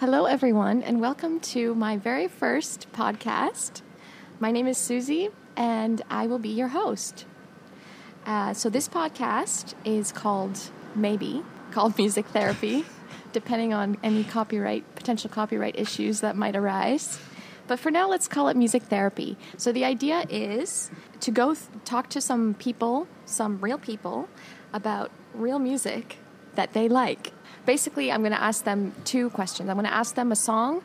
Hello, everyone, and welcome to my very first podcast. My name is Susie, and I will be your host. Uh, so, this podcast is called Maybe, called Music Therapy, depending on any copyright, potential copyright issues that might arise. But for now, let's call it music therapy. So, the idea is to go th- talk to some people, some real people, about real music that they like. Basically, I'm going to ask them two questions. I'm going to ask them a song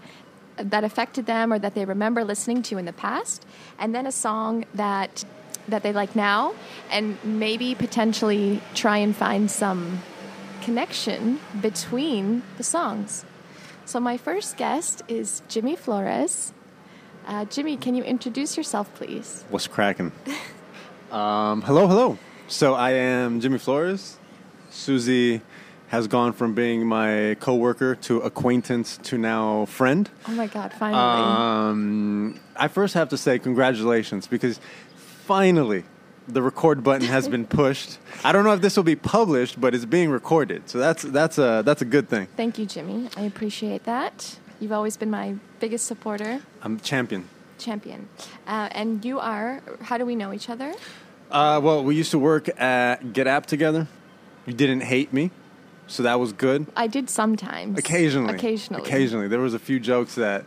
that affected them or that they remember listening to in the past, and then a song that that they like now, and maybe potentially try and find some connection between the songs. So my first guest is Jimmy Flores. Uh, Jimmy, can you introduce yourself, please? What's cracking? um, hello, hello. So I am Jimmy Flores. Susie has gone from being my coworker to acquaintance to now friend. Oh my God! Finally. Um, I first have to say congratulations because finally the record button has been pushed. I don't know if this will be published, but it's being recorded, so that's that's a that's a good thing. Thank you, Jimmy. I appreciate that. You've always been my biggest supporter, I'm champion. champion. Uh, and you are. How do we know each other? Uh, well, we used to work at GetApp together. You didn't hate me, so that was good. I did sometimes. Occasionally. Occasionally. Occasionally. There was a few jokes that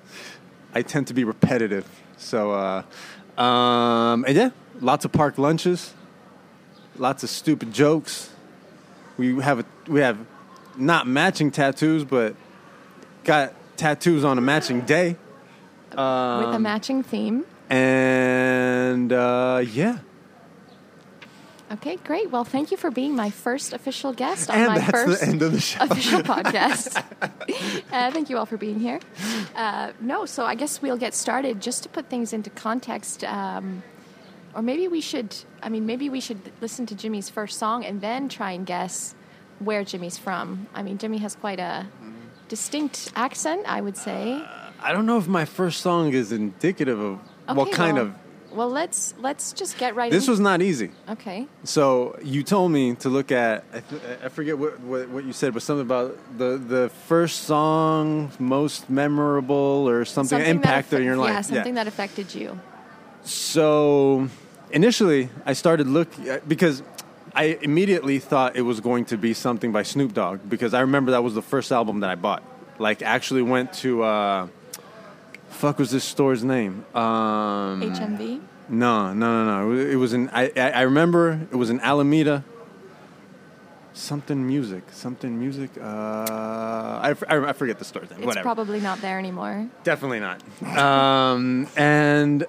I tend to be repetitive. So, uh, um, and yeah, lots of park lunches, lots of stupid jokes. We have a, we have not matching tattoos, but got tattoos on a matching day. With Um, a matching theme. And uh, yeah, Okay, great. Well, thank you for being my first official guest on and my first the end of the show. official podcast. uh, thank you all for being here. Uh, no, so I guess we'll get started just to put things into context. Um, or maybe we should, I mean, maybe we should listen to Jimmy's first song and then try and guess where Jimmy's from. I mean, Jimmy has quite a distinct accent, I would say. I don't know if my first song is indicative of what kind well- of. Well, let's let's just get right. This in- was not easy. okay. So you told me to look at I, th- I forget what, what what you said, but something about the the first song most memorable or something, that impact in your life. Yeah, something that affected you. So initially, I started look because I immediately thought it was going to be something by Snoop Dogg because I remember that was the first album that I bought. Like actually went to uh, fuck was this store's name? Um, HMV. no, no, no, no. It was- in. I, I remember it was in Alameda. Something music, something music. Uh, I, I, I forget the store's name. It's Whatever. probably not there anymore. Definitely not. Um, and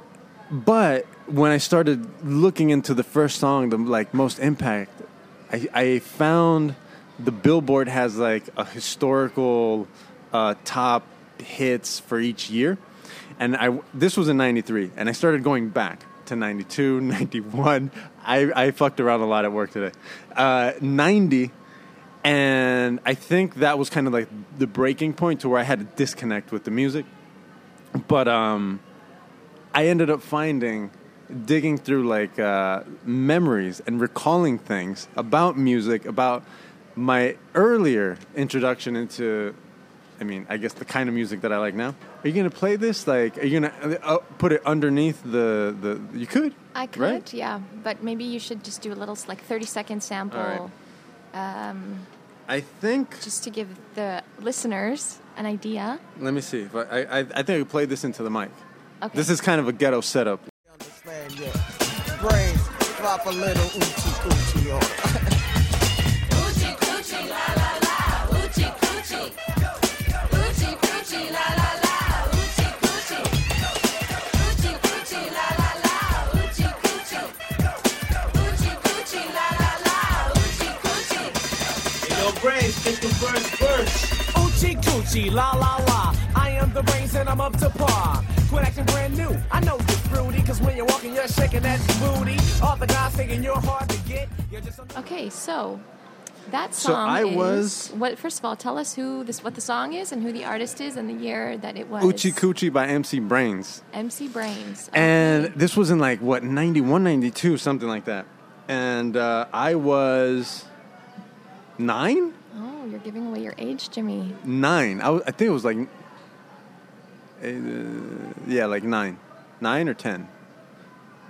but when I started looking into the first song, the like most impact, I, I found the Billboard has like a historical uh, top hits for each year, and I this was in '93, and I started going back to 92, 91. I, I fucked around a lot at work today. Uh, 90 and I think that was kind of like the breaking point to where I had to disconnect with the music. But um, I ended up finding, digging through like uh, memories and recalling things about music, about my earlier introduction into, I mean, I guess the kind of music that I like now. Are you gonna play this? Like, are you gonna uh, put it underneath the the? You could. I could, Right? yeah, but maybe you should just do a little like thirty second sample, All um, I think. just to give the listeners an idea. Let me see. If I, I, I think I played this into the mic. Okay. This is kind of a ghetto setup. understand yeah. Brains, drop a little oochie coochie Oochie coochie, la la la. I am the brains and I'm up to par. Quit acting brand new. I know you're fruity, cause when you're walking, you're shaking that booty. All the guys thinking you're hard to get. You're just a Okay, so that song. So song. I is- was- What? First of all, tell us who this, what the song is, and who the artist is, and the year that it was. Oochie Coochie by MC Brains. MC Brains. And this was in like, what, 91, 92, something like that. And uh, I was nine? You're giving away your age, Jimmy. Nine. I, was, I think it was like Uh, yeah, like nine, nine or ten.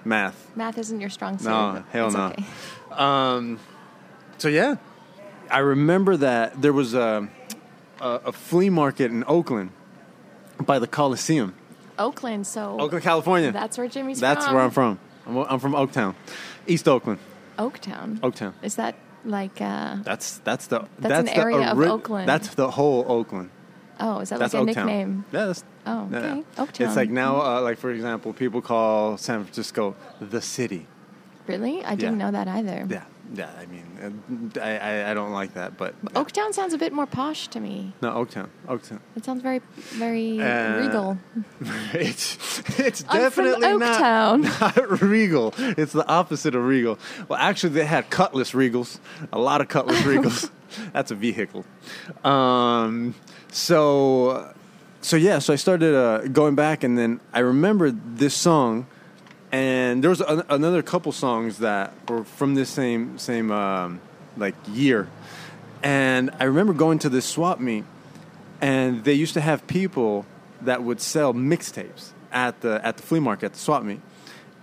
Math. Math isn't your strong suit. No, hell no. okay. Um, so yeah, I remember that there was a, a a flea market in Oakland by the Coliseum, Oakland, so Oakland, California. that's where Jimmy's That's from. where I'm from. I'm, I'm from Oaktown, East Oakland. Oaktown. Oaktown. Is that like uh That's that's the That's an the area of Oakland. That's the whole Oakland. oh, is that That's like a Oaktown. nickname? Yeah, that's, Oh, yeah. okay. Oaktown. It's like now, uh, like for example, people call San Francisco the city. Really? I didn't Yeah. know that either. Yeah, yeah. I mean, uh, I I, I don't like that, but Oaktown sounds a bit more posh to me. no, Oaktown, Oaktown. It sounds very, very Uh, regal. it's it's I'm definitely not, not regal. It's the opposite of regal. Well, actually, they had Cutlass Regals, a lot of Cutlass Regals. That's a vehicle. Um, so, so yeah. So I started uh, going back, and then I remembered this song, and there was an, another couple songs that were from this same same um, like year, and I remember going to this swap meet and they used to have people that would sell mixtapes at the at the flea market at the swap meet.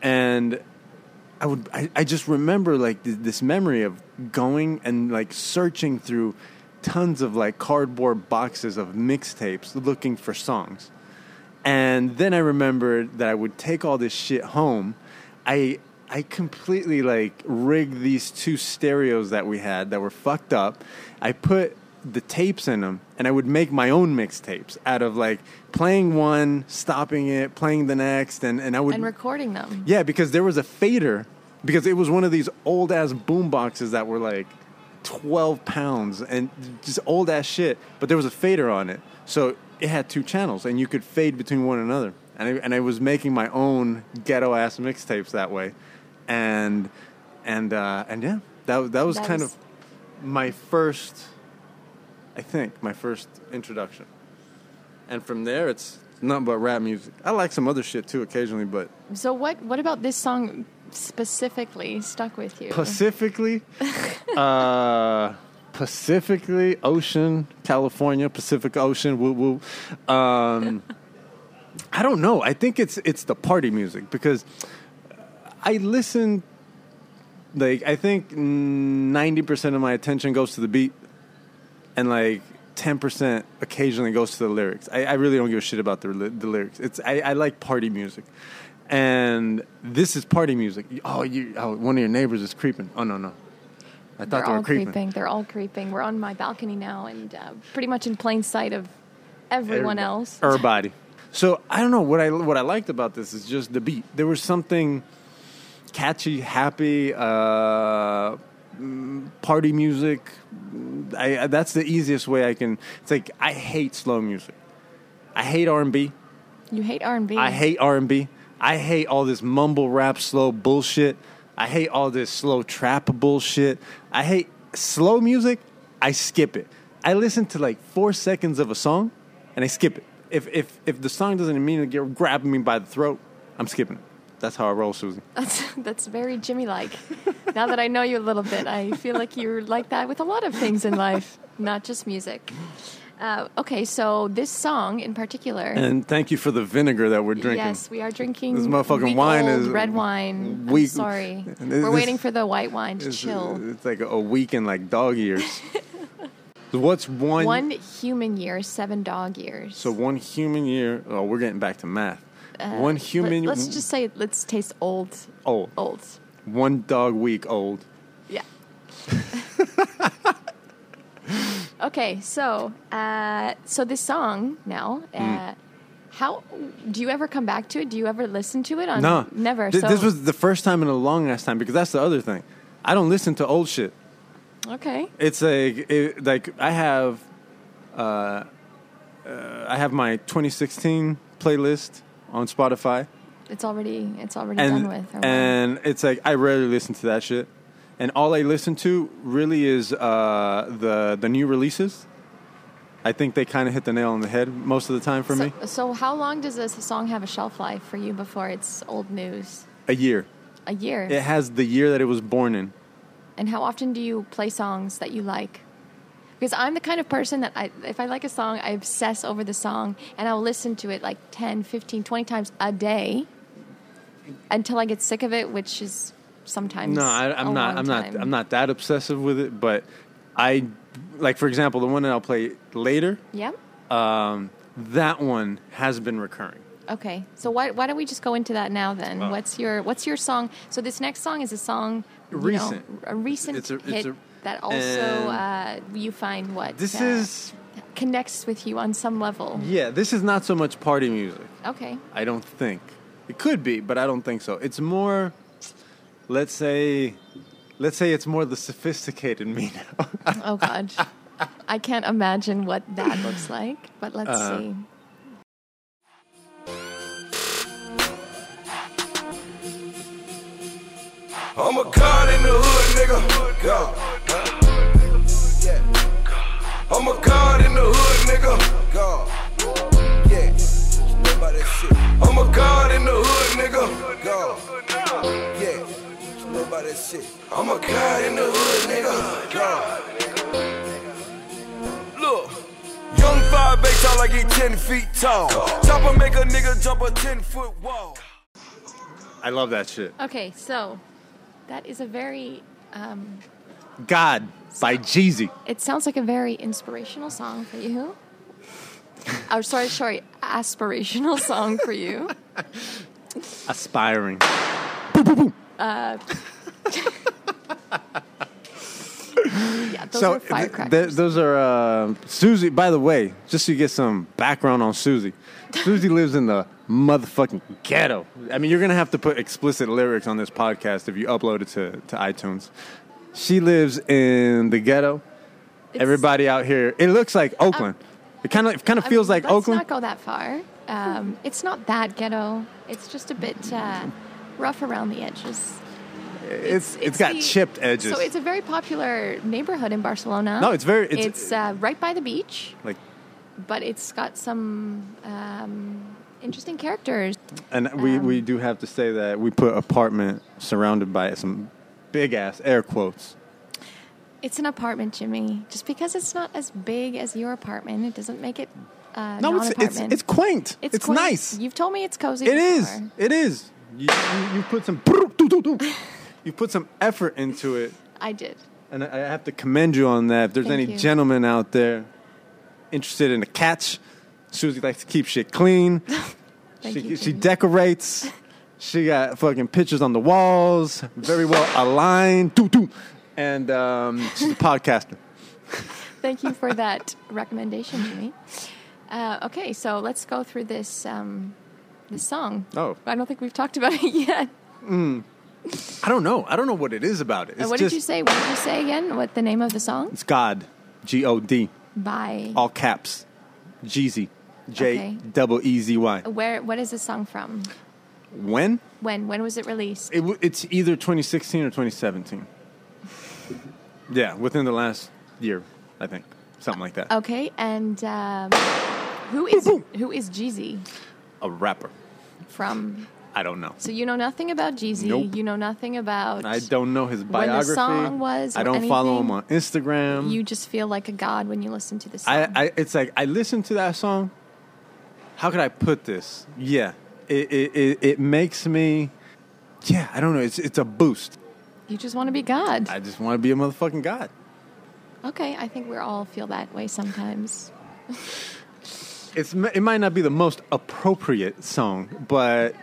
And i would i, I just remember like th- this memory of going and like searching through tons of like cardboard boxes of mixtapes looking for songs and then I remembered that I would take all this shit home. I I completely like rigged these two stereos that we had that were fucked up. I put the tapes in them and I would make my own mixtapes out of like playing one, stopping it, playing the next and and I would and recording them. yeah, because there was a fader because it was one of these old ass boom boxes that were like 12 pounds and just old ass shit, but there was a fader on it. So it had two channels and you could fade between one another. And I, and I was making my own ghetto ass mixtapes that way. And and uh, and yeah, that that was That kind was- of my first I think my first introduction. And from there it's nothing but rap music. I like some other shit too occasionally, but So what? What about this song specifically stuck with you? Specifically, uh, Pacifically, Ocean, California, Pacific Ocean, woo woo. Um, I don't know. I think it's it's the party music because I listen. Like I think ninety percent of my attention goes to the beat, and like ten percent occasionally goes to the lyrics. I, I really don't give a shit about the the lyrics. It's I, I like party music, and this is party music. Oh, you oh one of your neighbors is creeping. Oh no no, I thought They're they were all creeping. creeping. They're all creeping. We're on my balcony now, and uh, pretty much in plain sight of everyone else. Everybody. So I don't know what I what I liked about this is just the beat. There was something catchy, happy, uh, party music. I, I- that's the easiest way I can. It's like I hate slow music. I hate R and B. You hate R and B. I hate R and B. I hate all this mumble rap, slow bullshit. I hate all this slow trap bullshit. I hate slow music. I skip it. I listen to like four seconds of a song, and I skip it. If if if the song doesn't immediately get grabbing me by the throat, I'm skipping it. That's how I roll, Susie. That's that's very Jimmy like. now that I know you a little bit, I feel like you're like that with a lot of things in life, not just music. Uh, okay, so this song in particular. And thank you for the vinegar that we're drinking. Yes, we are drinking This motherfucking wine is red wine. weak- I'm sorry, we're waiting for the white wine to It's, chill. it's like a week in like dog years. so what's one? One human year, seven dog years. So one human year. Oh, we're getting back to math. One human. Uh, Let, us just say let's taste old. old. Old. One dog week old. Yeah. okay, so uh, so this song now. Uh, How do you ever come back to it? Do you ever listen to it? On No, never. Th- so this was the first time in a long ass time because that's the other thing. I don't listen to old shit. okay. It's like it, like I have, uh, uh, I have my 2016 playlist on Spotify, It's already it's already done with. and it's like I rarely listen to that shit, and all I listen to really is uh, the the new releases. I think they kind of hit the nail on the head most of the time for so, me. so how long does this song have a shelf life for you before it's old news? A year. A year. It has the year that it was born in. And how often do you play songs that you like? Because I'm the kind of person that I, if I like a song, I obsess over the song and I'll listen to it like 10, 15, 20 times a day until I get sick of it, which is sometimes. No, I, am not. I'm not. I'm not that obsessive with it. But I, like for example, the one that I'll play later. Yep. Um, that one has been recurring. Okay, so why, why don't we just go into that now then? What's your What's your song? So this next song is a song you know, Recent. a recent It's a- it's hit a- that also uh, you find what This uh, is connects with you on some level. yeah. This is not so much party music. Okay, I don't think it could be, but I don't think so. It's more, let's say, let's say it's more the sophisticated me now. oh god, I can't imagine what that looks like. But let's Uh, see. I'm a god in the hood, nigga. Go. Yeah. I'm a god in the hood, nigga. Go. Yeah. You that shit. I'm a god in the hood, nigga. Go. Yeah. You know about that shit. I'm a god in the hood, nigga. Go. Look. Young 5'8 tall like he 10 feet tall. Chopper make a nigga jump a 10 foot wall. I love that shit. Okay, so that is a very. Um, God by Jeezy. it sounds like a very inspirational song for you. oh, sorry, sorry, aspirational song for you. Aspiring. Uh, Yeah, those so are th- firecrackers. th- those are uh, Susie. By the way, just so you get some background on Susie, Susie lives in the motherfucking ghetto. I mean, you're gonna have to put explicit lyrics on this podcast if you upload it to, to iTunes. She lives in the ghetto. It's- Everybody out here, it looks like Oakland. it kind of it kind of I feels mean, like let's Oakland. not go that far. Um, it's not that ghetto. It's just a bit uh, rough around the edges. it's it's got the- chipped edges. So it's a very popular neighborhood in Barcelona. No, it's very- it's- It's, uh, right by the beach, like, but it's got some um, interesting characters. and we um, we do have to say that we put apartment surrounded by some big ass air quotes. It's an apartment, Jimmy. Just because it's not as big as your apartment, it doesn't make it uh, No, not it's it's it's quaint. It's, quaint. nice. You've told me it's cozy. It is. before. It is. You, you, you put some you put some effort into it, I did. and I I have to commend you on that. If there's Thank any you. gentlemen out there interested in a catch, Susie likes to keep shit clean. Thank she you. she decorates. She got fucking pictures on the walls, very well aligned. Doo, doo. And um, she's a podcaster. Thank you for that recommendation, Jimmy. Uh, okay, so let's go through this um, this song. Oh. I don't think we've talked about it yet. I don't know. I don't know what it is about it. Uh, what just, did you say? What did you say again? What the name of the song? It's God, G O D, By all caps, Jeezy, J double E Z Y. where? What is this song from? When? When? When was it released? It, it's either 2016 or 2017. Yeah, within the last year, I think, something like that. Okay, and um, who is who is Jeezy A rapper. from? I don't know. So you know nothing about Jeezy. Nope. You know nothing about. I don't know his biography. When the song was I don't follow him on Instagram. You just feel like a god when you listen to this song. I, I, it's like I listened to that song. How could I put this? Yeah, it, it, it, it makes me. Yeah, I don't know. It's it's a boost. you just want to be God. I just want to be a motherfucking god. okay, I think we all feel that way sometimes. It's it might not be the most appropriate song, but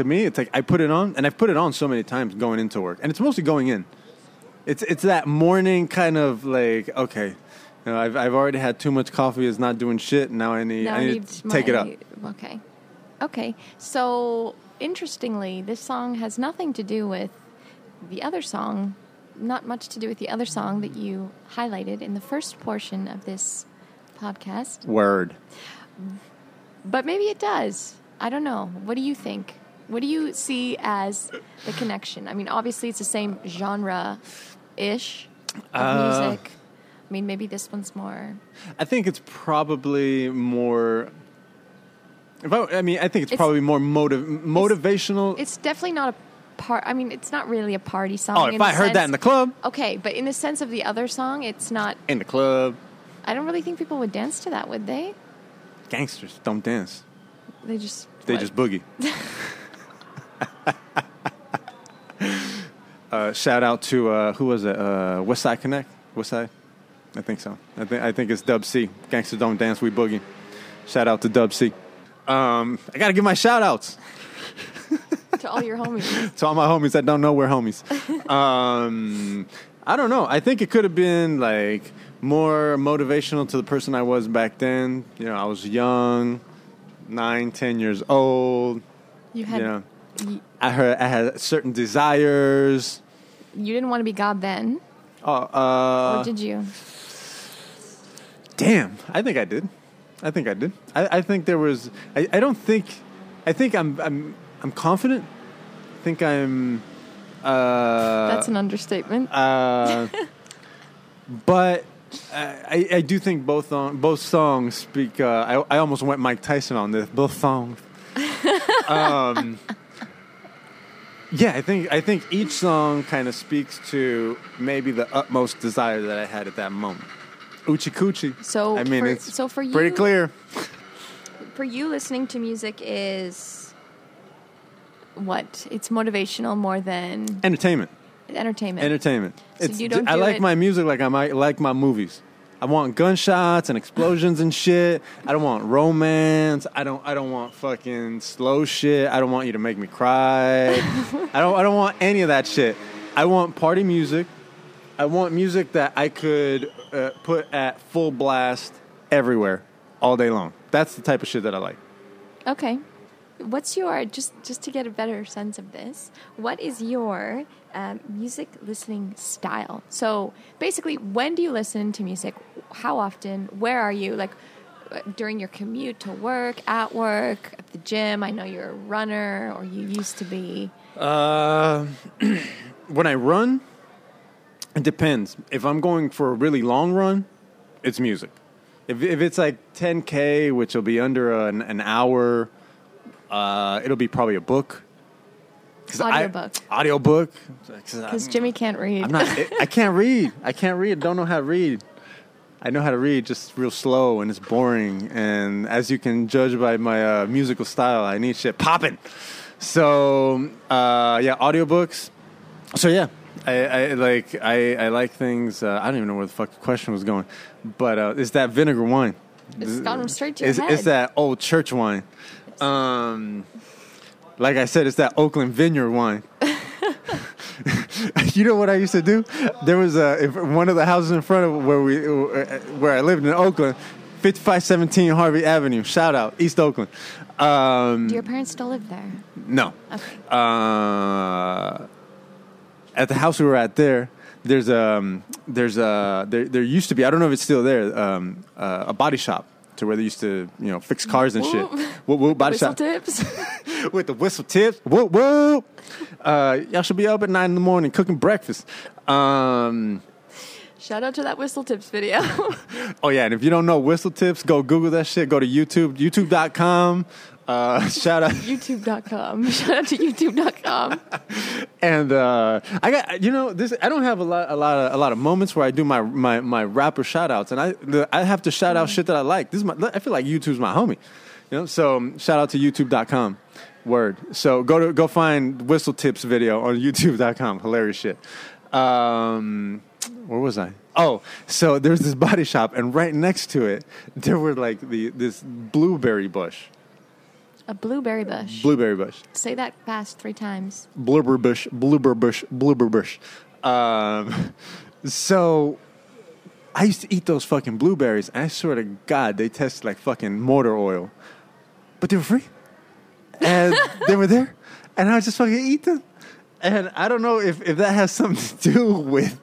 to me, it's like I put it on, and I've put it on so many times going into work, and it's mostly going in. It's it's that morning kind of like okay, you know, I've I've already had too much coffee. It's not doing shit. Now I need Now I need, to take it up. Okay. Okay. So, interestingly, this song has nothing to do with the other song, not much to do with the other song that you highlighted in the first portion of this podcast. Word. But maybe it does. I don't know. What do you think? What do you see as the connection? I mean, obviously, it's the same genre ish of Uh, music. I mean, maybe this one's more. I think it's probably more. If I, I mean, I think it's, It's- probably more motiv- motivational. It's definitely not a part. I mean, it's not really a party song. Oh, if I heard that in the club, Okay, but in the sense of the other song, it's not. in the club, I don't really think people would dance to that, would they? gangsters don't dance. They just. They what? just boogie. uh, shout out to uh, who was it? Uh, West Side Connect. West Side. I think so. I think I think it's Dub C. Gangsters don't dance, we boogie. Shout out to Dub C. Um, I gotta give my shout outs to all your homies. to all my homies that don't know we're homies. um, I don't know. I think it could have been like more motivational to the person I was back then. You know, I was young, nine, ten years old. You had. You know, I heard I had certain desires. You didn't want to be God then, Oh, uh, or did you? damn! I think I did. I think I did. I, I think there was. I, I don't think. I think I'm. I'm. I'm confident. I think I'm. Uh, That's an understatement. Uh, but I, I do think both on, both songs speak. Uh, I, I almost went Mike Tyson on this. Both songs. um, yeah, I think I think each song kind of speaks to maybe the utmost desire that I had at that moment. Oochie Coochie. So I mean, for- it's so for you, pretty clear. For you, listening to music is what? It's motivational more than Entertainment. entertainment. Entertainment. So it's, you don't I do like it- my music like I might like my movies. I want gunshots and explosions and shit. I don't want romance. I don't. I don't want fucking slow shit. I don't want you to make me cry. I don't. I don't want any of that shit. I want party music. I want music that I could uh, put at full blast everywhere, all day long. That's the type of shit that I like. Okay. What's your just just to get a better sense of this? What is your um, music listening style? So basically, when do you listen to music? How often? Where are you? Like uh, during your commute to work, at work, at the gym. I know you're a runner, or you used to be. Uh, when I run, it depends. If I'm going for a really long run, it's music. If, if it's like 10K, which will be under an, an hour, uh, it'll be probably a book. 'Cause I- Audiobook. Audiobook. Because Jimmy can't read. I'm not. I can't read. I can't read. Don't know how to read. I know how to read, just real slow, and it's boring. And as you can judge by my uh, musical style, I need shit popping. So uh, yeah, audiobooks. So yeah, I, I like I, I like things. Uh, I don't even know where the fuck the question was going, but uh, it's that vinegar wine. It's gone straight to your it's, head. it's that old church wine. Um, like I said, it's that Oakland Vineyard wine. you know what I used to do? There was a if one of the houses in front of where we where I lived in Oakland, 5517 Harvey Avenue. Shout out East Oakland. Um, Do your parents still live there? no. Okay. Uh, at the house we were at there, there's um there's a there there used to be I don't know if it's still there um uh, a body shop to where they used to you know fix cars and shit. Whoop. Whoop, whoop, body Whistle shop tips. with the whistle tips. Whoop whoop. Uh, y'all should be up at nine in the morning cooking breakfast. Um, Shout out to that whistle tips video. oh yeah, and if you don't know whistle tips, go Google that shit. Go to YouTube, YouTube.com. Uh, shout out YouTube.com. Shout out to YouTube.com. and uh, I got you know this. I don't have a lot, a lot, of, a lot of moments where I do my my, my rapper shout outs, and I the, I have to shout out shit that I like. This is my. I feel like YouTube's my homie, you know. So um, shout out to YouTube.com. Word. So go to go find whistle tips video on YouTube.com. Hilarious shit. Um, where was I? Oh, so there's this body shop, and right next to it, there were like the this blueberry bush, A blueberry bush. blueberry bush. Say that fast three times. blubber bush, blubber bush, blubber bush. Um, so I used to eat those fucking blueberries, and I swear to God, they tasted like fucking motor oil, but they were free, and they were there, and I would just fucking eat them. And I don't know if, if that has something to do with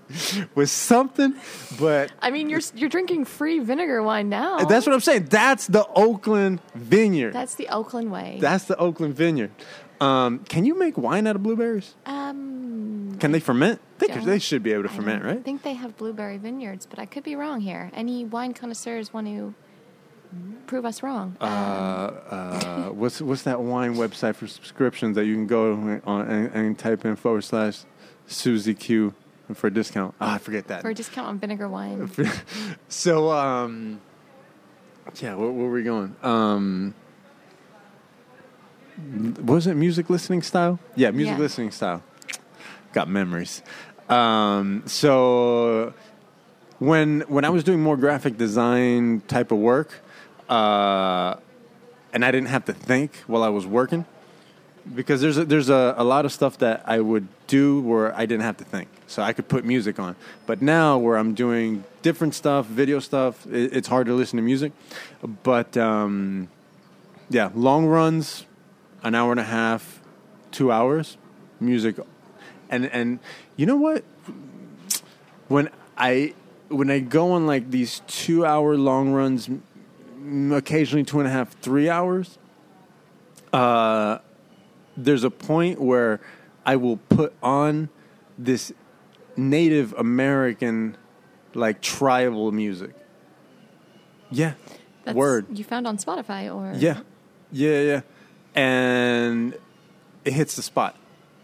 with something, but I mean, you're you're drinking free vinegar wine now. that's what I'm saying. That's the Oakland Vineyard. That's the Oakland way. That's the Oakland Vineyard. Um, can you make wine out of blueberries? um, Can they ferment? Think they should be able to I ferment, right? I think they have blueberry vineyards, but I could be wrong here. Any wine connoisseurs want to prove us wrong. Uh, uh, what's what's that wine website for subscriptions that you can go on and, and type in forward slash Susie Q for a discount? Ah, I forget that. for a discount on vinegar wine. so um, yeah, where, where were we going? Um, was it music listening style? Yeah, music Yeah. listening style. Got memories. Um, so when when I was doing more graphic design type of work, uh, and I didn't have to think while I was working, because there's a, there's a, a lot of stuff that I would do where I didn't have to think, so I could put music on. But now where I'm doing different stuff, video stuff, it, it's hard to listen to music. But um, yeah, long runs, an hour and a half, two hours, music, and and you know what? When I when I go on like these two hour long runs, occasionally two and a half, three hours, uh, there's a point where I will put on this Native American like tribal music. Yeah. That's Word. you found on Spotify or Yeah, yeah, yeah, and it hits the spot.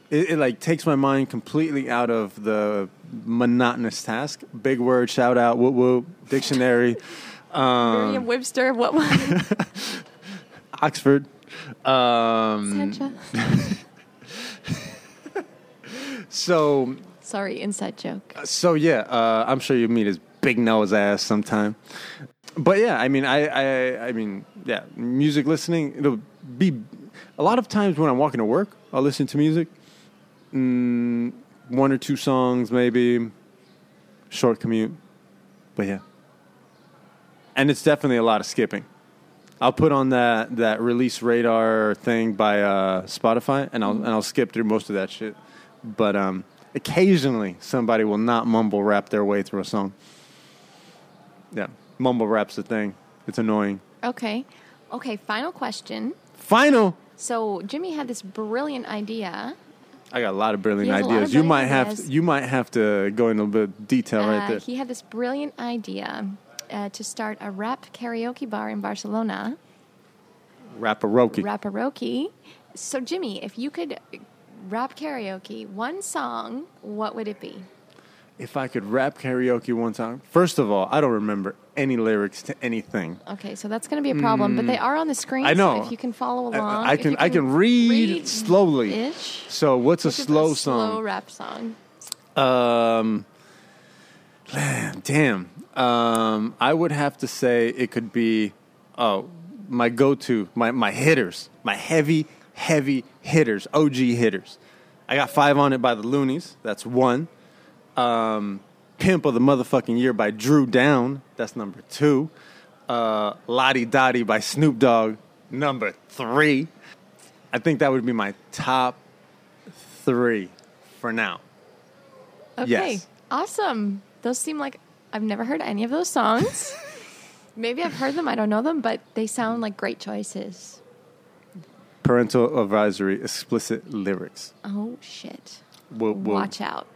It, it like takes my mind completely out of the monotonous task. Big word, shout out, whoop whoop, dictionary, um, Merriam Webster. What was Oxford. Um, so, Sorry, inside joke. so yeah, uh, I'm sure you meet his big nose ass sometime. But yeah, I mean, I, I, I mean, yeah, music listening. It'll be a lot of times when I'm walking to work, I'll listen to music. Mm, one or two songs, maybe. Short commute, but yeah. And it's definitely a lot of skipping. I'll put on that that release radar thing by uh, Spotify, and I'll and I'll skip through most of that shit. But um, occasionally, somebody will not mumble rap their way through a song. Yeah, mumble rap's the thing. It's annoying. Okay. Okay, final question. Final. So Jimmy had this brilliant idea. I got a lot of brilliant He has a lot ideas. of you brilliant might have ideas. you might have to go into a bit of detail right Uh, there. he had this brilliant idea uh, to start a rap karaoke bar in Barcelona, Rapparoki. Raparoki. So Jimmy, if you could rap karaoke one song, what would it be? if I could rap karaoke one time, first of all, I don't remember any lyrics to anything. Okay, so that's going to be a problem, but they are on the screen. Mm. I know. So if you can follow along, I if can you I can read, slowly. Ish. So what's a slow Slow song? rap song. Um, damn. Um, I would have to say it could be oh my go-to, my my hitters, my heavy heavy hitters, OG hitters. I got five on it by the Luniz. That's one. Um, Pimp of the motherfucking year by Dru Down. That's number two. Uh, Lodi Dodi by Snoop Dogg. Number three. I think that would be my top three for now. Okay, Yes. awesome. Those seem like I've never heard any of those songs. Maybe I've heard them, I don't know them, but they sound like great choices. Parental advisory, explicit lyrics. Oh shit! Whoa, whoa. Watch out.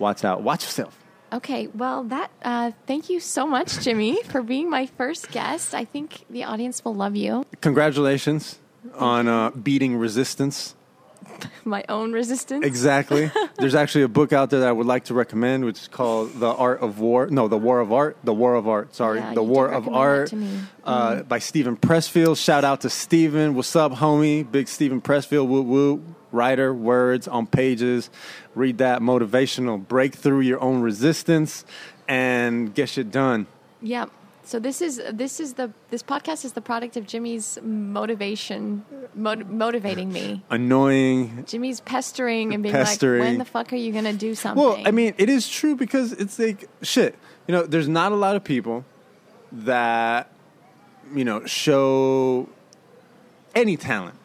Watch out. Watch yourself. Okay, well, that. Uh, thank you so much, Jimmy, for being my first guest. I think the audience will love you. Congratulations on uh, beating resistance. My own resistance. Exactly. There's actually a book out there that I would like to recommend, which is called "The Art of War." No, "The War of Art." The War of Art. Sorry, Yeah, "The War of Art". Uh, by Steven Pressfield. Shout out to Steven. What's up, homie? Big Steven Pressfield. Woo woo. Writer, words on pages. Read that. Motivational. Break through your own resistance and get shit done. Yeah. So this is this is the this podcast is the product of Jimmy's motivation, mot- motivating me. Annoying, Jimmy's pestering and being Pestering. like, "When the fuck are you gonna do something?" Well, I mean, it is true because it's like shit. You know, there's not a lot of people that you know show any talent.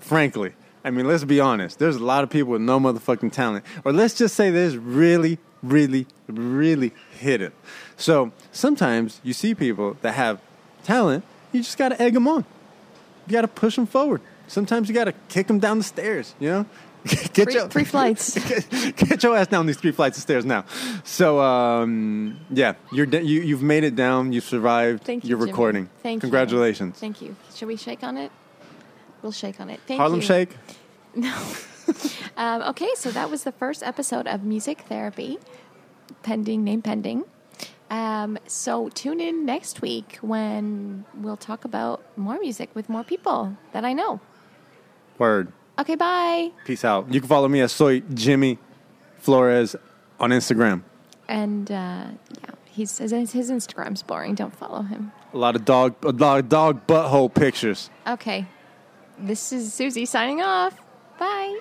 Frankly, I mean, let's be honest. There's a lot of people with no motherfucking talent, or let's just say there's really, really, really hidden. So sometimes you see people that have talent. You just got to egg them on. You got to push them forward. Sometimes you got to kick them down the stairs. You know, Get Free, your free flights. get, get your ass down these three flights of stairs now. So um, yeah, you're de- you you've made it down. You've survived. Thank you. You're Jimmy. recording. Thank Congratulations. you. Thank you. Should we shake on it? We'll shake on it. Thank Harlem you. Shake. Um, okay, so that was the first episode of Music Therapy, pending, name pending. Um, so tune in next week when we'll talk about more music with more people that I know. Word. Okay, bye. Peace out. You can follow me at Soy Jimmy Flores on Instagram. And uh, yeah, he's his, his Instagram's boring. Don't follow him. A lot of dog, a lot of dog butthole pictures. Okay, this is Susie signing off. Bye.